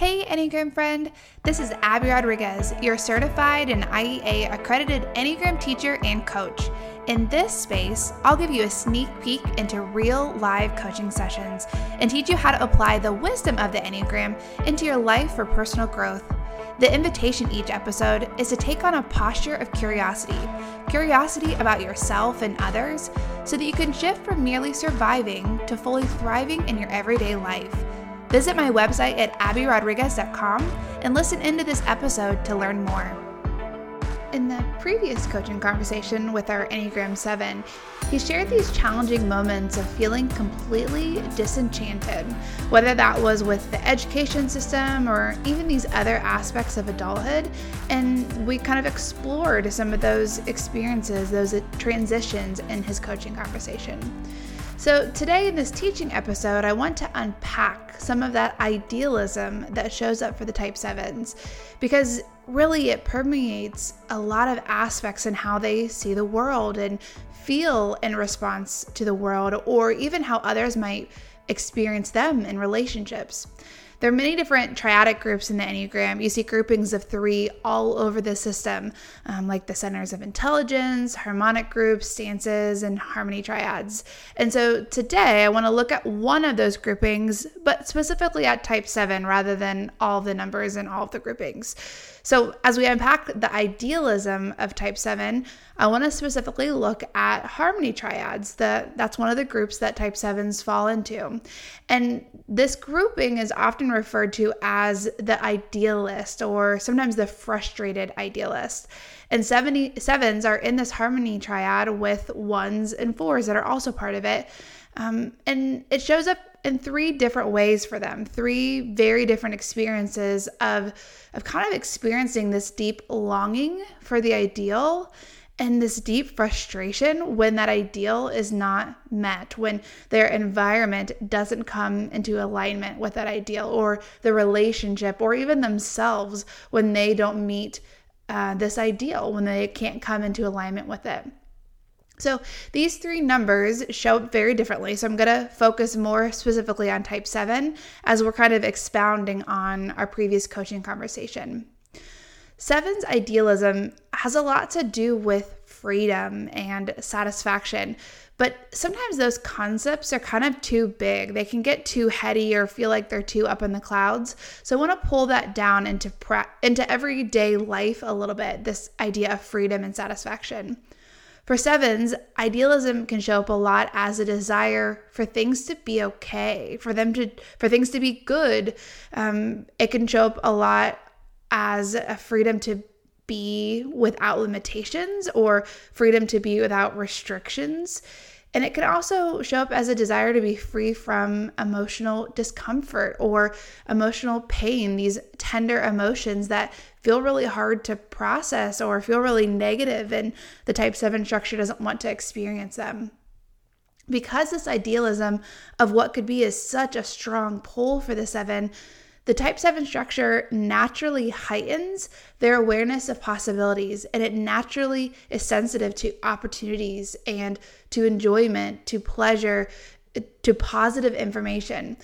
Hey, Enneagram friend. This is Abby Rodriguez, your certified and IEA accredited Enneagram teacher and coach. In this space, I'll give you a sneak peek into real live coaching sessions and teach you how to apply the wisdom of the Enneagram into your life for personal growth. The invitation each episode is to take on a posture of curiosity curiosity about yourself and others so that you can shift from merely surviving to fully thriving in your everyday life. Visit my website at abbyrodriguez.com and listen into this episode to learn more. In the previous coaching conversation with our Enneagram 7, he shared these challenging moments of feeling completely disenchanted, whether that was with the education system or even these other aspects of adulthood. And we kind of explored some of those experiences, those transitions in his coaching conversation. So, today in this teaching episode, I want to unpack some of that idealism that shows up for the type 7s because really it permeates a lot of aspects in how they see the world and feel in response to the world, or even how others might experience them in relationships. There are many different triadic groups in the Enneagram. You see groupings of three all over the system, um, like the centers of intelligence, harmonic groups, stances, and harmony triads. And so today I want to look at one of those groupings, but specifically at type 7 rather than all the numbers and all of the groupings. So, as we unpack the idealism of type 7, I want to specifically look at harmony triads. That that's one of the groups that type 7s fall into. And this grouping is often referred to as the idealist or sometimes the frustrated idealist. And 77s are in this harmony triad with ones and fours that are also part of it. Um, and it shows up in three different ways for them, three very different experiences of, of kind of experiencing this deep longing for the ideal and this deep frustration when that ideal is not met, when their environment doesn't come into alignment with that ideal, or the relationship, or even themselves when they don't meet uh, this ideal, when they can't come into alignment with it. So these three numbers show up very differently. So I'm going to focus more specifically on type 7 as we're kind of expounding on our previous coaching conversation. Seven's idealism has a lot to do with freedom and satisfaction, but sometimes those concepts are kind of too big. They can get too heady or feel like they're too up in the clouds. So I want to pull that down into pre- into everyday life a little bit. This idea of freedom and satisfaction. For sevens, idealism can show up a lot as a desire for things to be okay, for them to for things to be good. Um, it can show up a lot as a freedom to be without limitations or freedom to be without restrictions. And it can also show up as a desire to be free from emotional discomfort or emotional pain, these tender emotions that feel really hard to process or feel really negative, and the type 7 structure doesn't want to experience them. Because this idealism of what could be is such a strong pull for the 7, the type 7 structure naturally heightens their awareness of possibilities and it naturally is sensitive to opportunities and to enjoyment, to pleasure, to positive information.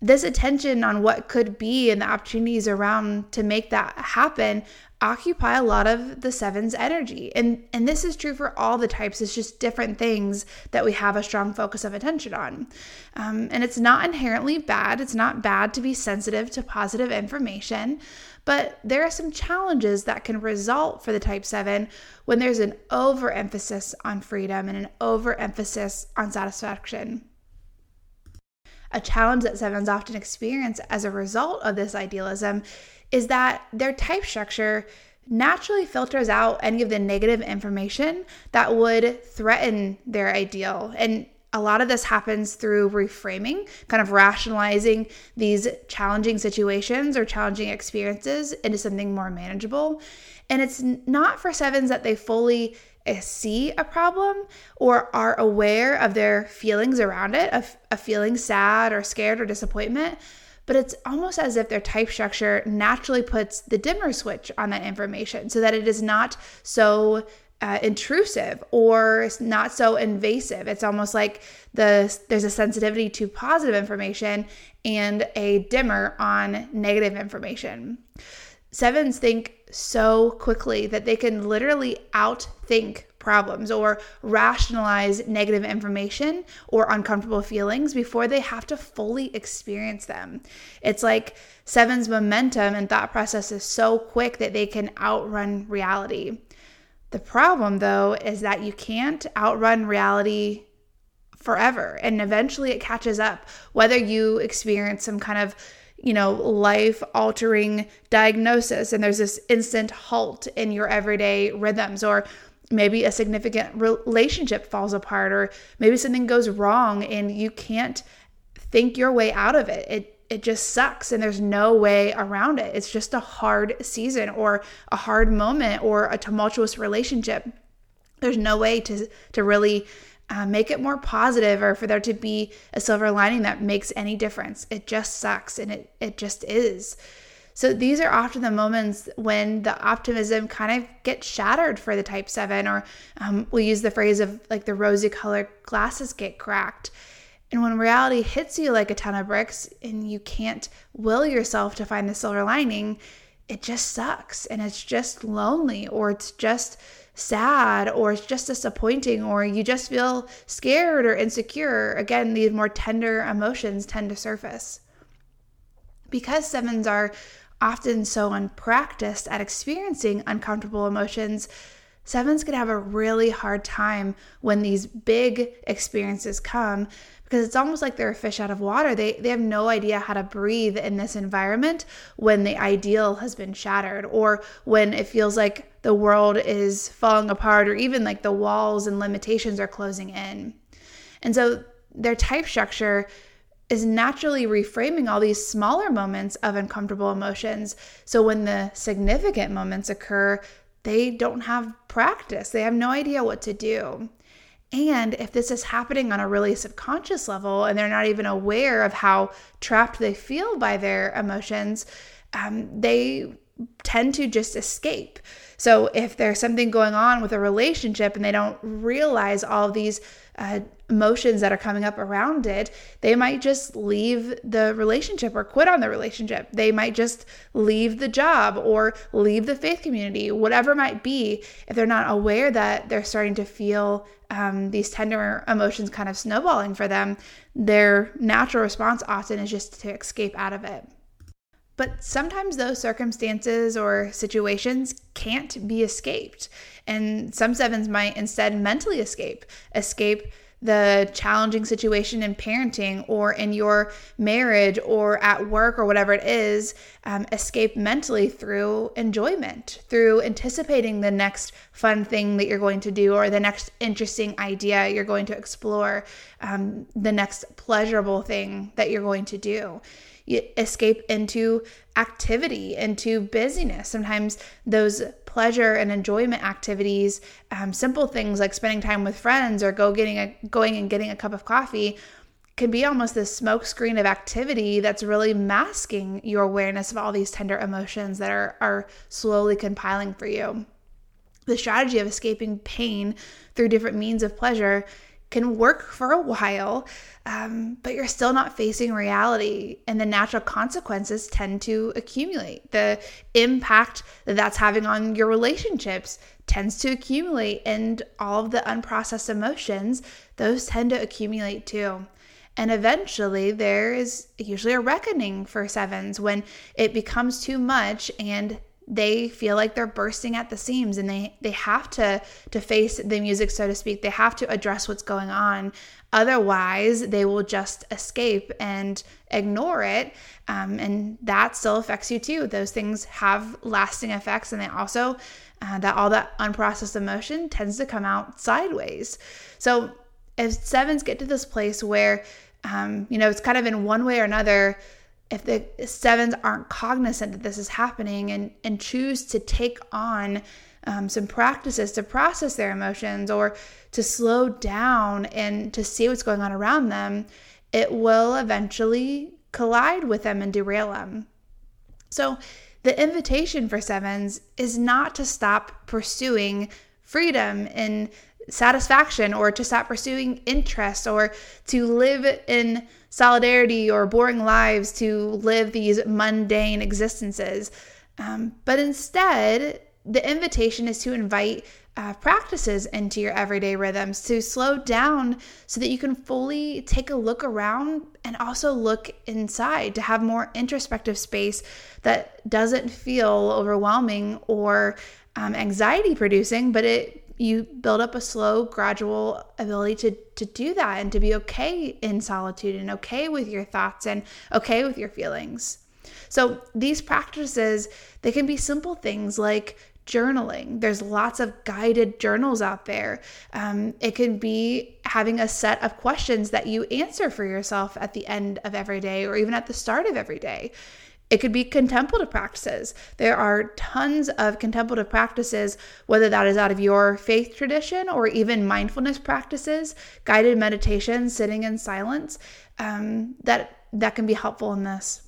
This attention on what could be and the opportunities around to make that happen occupy a lot of the sevens energy. And and this is true for all the types. It's just different things that we have a strong focus of attention on. Um, and it's not inherently bad. It's not bad to be sensitive to positive information. But there are some challenges that can result for the type 7 when there's an overemphasis on freedom and an overemphasis on satisfaction. A challenge that sevens often experience as a result of this idealism is that their type structure naturally filters out any of the negative information that would threaten their ideal. And a lot of this happens through reframing, kind of rationalizing these challenging situations or challenging experiences into something more manageable. And it's not for sevens that they fully eh, see a problem or are aware of their feelings around it, of, of feeling sad or scared or disappointment but it's almost as if their type structure naturally puts the dimmer switch on that information so that it is not so uh, intrusive or not so invasive. It's almost like the there's a sensitivity to positive information and a dimmer on negative information. Sevens think so quickly that they can literally outthink problems or rationalize negative information or uncomfortable feelings before they have to fully experience them. It's like seven's momentum and thought process is so quick that they can outrun reality. The problem, though, is that you can't outrun reality forever, and eventually it catches up, whether you experience some kind of you know, life altering diagnosis and there's this instant halt in your everyday rhythms, or maybe a significant relationship falls apart, or maybe something goes wrong and you can't think your way out of it. It it just sucks and there's no way around it. It's just a hard season or a hard moment or a tumultuous relationship. There's no way to to really uh, make it more positive or for there to be a silver lining that makes any difference. It just sucks and it it just is. So these are often the moments when the optimism kind of gets shattered for the type 7 or um, we use the phrase of like the rosy colored glasses get cracked and when reality hits you like a ton of bricks and you can't will yourself to find the silver lining, it just sucks and it's just lonely or it's just sad or it's just disappointing or you just feel scared or insecure. Again, these more tender emotions tend to surface. Because sevens are often so unpracticed at experiencing uncomfortable emotions, sevens can have a really hard time when these big experiences come because it's almost like they're a fish out of water. They they have no idea how to breathe in this environment when the ideal has been shattered or when it feels like the world is falling apart or even like the walls and limitations are closing in. And so their type structure is naturally reframing all these smaller moments of uncomfortable emotions. So when the significant moments occur, they don't have practice. They have no idea what to do. And if this is happening on a really subconscious level and they're not even aware of how trapped they feel by their emotions, um, they tend to just escape. So if there's something going on with a relationship and they don't realize all these uh, emotions that are coming up around it, they might just leave the relationship or quit on the relationship. They might just leave the job or leave the faith community, whatever it might be, if they're not aware that they're starting to feel um, these tender emotions kind of snowballing for them, their natural response often is just to escape out of it. But sometimes those circumstances or situations can't be escaped. And some sevens might instead mentally escape, escape the challenging situation in parenting or in your marriage or at work or whatever it is, um, escape mentally through enjoyment, through anticipating the next fun thing that you're going to do or the next interesting idea you're going to explore, um, the next pleasurable thing that you're going to do you escape into activity, into busyness. Sometimes those pleasure and enjoyment activities, um, simple things like spending time with friends or go getting a going and getting a cup of coffee, can be almost this smokescreen of activity that's really masking your awareness of all these tender emotions that are are slowly compiling for you. The strategy of escaping pain through different means of pleasure can work for a while, um, but you're still not facing reality, and the natural consequences tend to accumulate. The impact that that's having on your relationships tends to accumulate, and all of the unprocessed emotions, those tend to accumulate too. And eventually, there is usually a reckoning for sevens when it becomes too much and they feel like they're bursting at the seams and they they have to to face the music so to speak. They have to address what's going on. Otherwise they will just escape and ignore it um, and that still affects you too. Those things have lasting effects and they also uh, that all that unprocessed emotion tends to come out sideways. So if sevens get to this place where um, you know it's kind of in one way or another if the sevens aren't cognizant that this is happening and, and choose to take on um, some practices to process their emotions or to slow down and to see what's going on around them, it will eventually collide with them and derail them. So, the invitation for sevens is not to stop pursuing freedom and satisfaction or to stop pursuing interest or to live in solidarity or boring lives to live these mundane existences. Um, but instead, the invitation is to invite uh, practices into your everyday rhythms to slow down so that you can fully take a look around and also look inside to have more introspective space that doesn't feel overwhelming or um, anxiety producing, but it you build up a slow, gradual ability to, to do that and to be okay in solitude and okay with your thoughts and okay with your feelings. So these practices, they can be simple things like journaling. There's lots of guided journals out there. Um, it can be having a set of questions that you answer for yourself at the end of every day or even at the start of every day. It could be contemplative practices. There are tons of contemplative practices, whether that is out of your faith tradition or even mindfulness practices, guided meditation, sitting in silence, um, that that can be helpful in this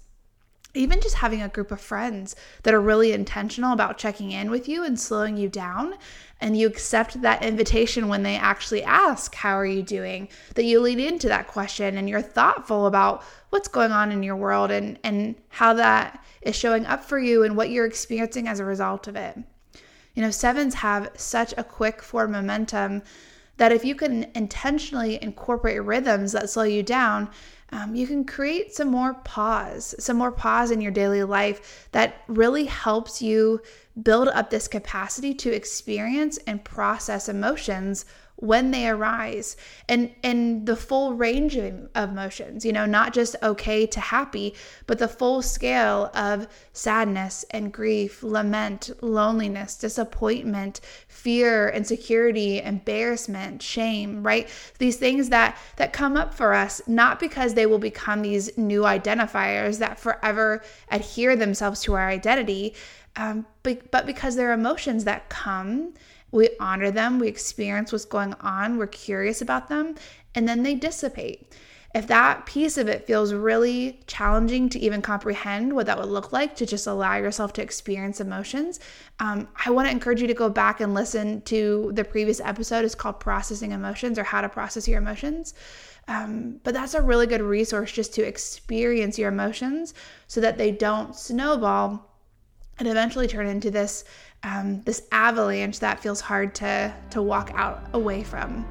even just having a group of friends that are really intentional about checking in with you and slowing you down and you accept that invitation when they actually ask how are you doing? that you lead into that question and you're thoughtful about what's going on in your world and and how that is showing up for you and what you're experiencing as a result of it. You know sevens have such a quick forward momentum that if you can intentionally incorporate rhythms that slow you down um, you can create some more pause, some more pause in your daily life that really helps you build up this capacity to experience and process emotions when they arise and and the full range of emotions you know not just okay to happy but the full scale of sadness and grief lament loneliness disappointment fear insecurity embarrassment shame right? These things that that come up for us not because they will become these new identifiers that forever adhere themselves to our identity um, but, but because they're emotions that come we honor them, we experience what's going on, we're curious about them, and then they dissipate. If that piece of it feels really challenging to even comprehend what that would look like to just allow yourself to experience emotions, um, I want to encourage you to go back and listen to the previous episode. It's called Processing Emotions or How to Process Your Emotions. Um, but that's a really good resource just to experience your emotions so that they don't snowball and eventually turn into this um, this avalanche that feels hard to to walk out away from.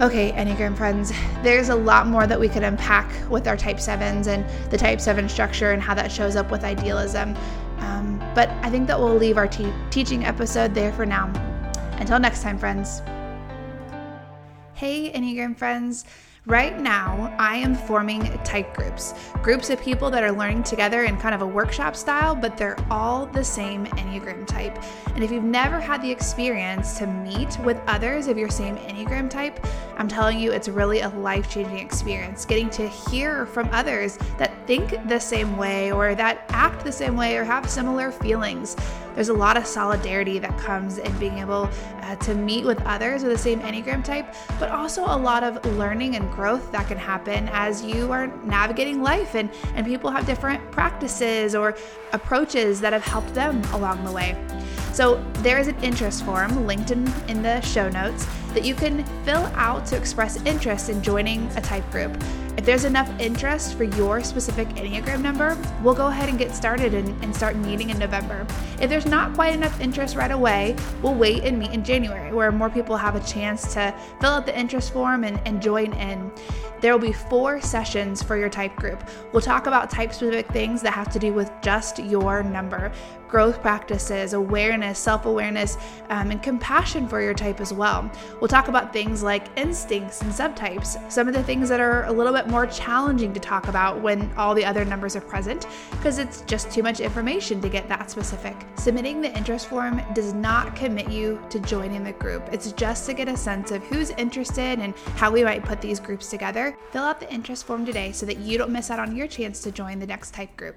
Okay, Enneagram friends, there's a lot more that we could unpack with our Type 7s and the Type 7 structure and how that shows up with idealism. Um, but I think that we'll leave our te- teaching episode there for now. Until next time, friends. Hey, Enneagram friends. Right now, I am forming type groups, groups of people that are learning together in kind of a workshop style, but they're all the same Enneagram type. And if you've never had the experience to meet with others of your same Enneagram type, I'm telling you, it's really a life changing experience. Getting to hear from others that think the same way or that act the same way or have similar feelings. There's a lot of solidarity that comes in being able uh, to meet with others with the same Enneagram type, but also a lot of learning and growth that can happen as you are navigating life and, and people have different practices or approaches that have helped them along the way. So there is an interest form linked in, in the show notes that you can fill out to express interest in joining a type group. If there's enough interest for your specific Enneagram number, we'll go ahead and get started and, and, start meeting in November. If there's not quite enough interest right away, we'll wait and meet in January, where more people have a chance to fill out the interest form and, and join in. There will be four sessions for your type group. We'll talk about type specific things that have to do with just your number growth practices, awareness, self awareness, um, and compassion for your type as well. We'll talk about things like instincts and subtypes, some of the things that are a little bit more challenging to talk about when all the other numbers are present, because it's just too much information to get that specific. Submitting the interest form does not commit you to joining the group, it's just to get a sense of who's interested and how we might put these groups together. Fill out the interest form today so that you don't miss out on your chance to join the next type group.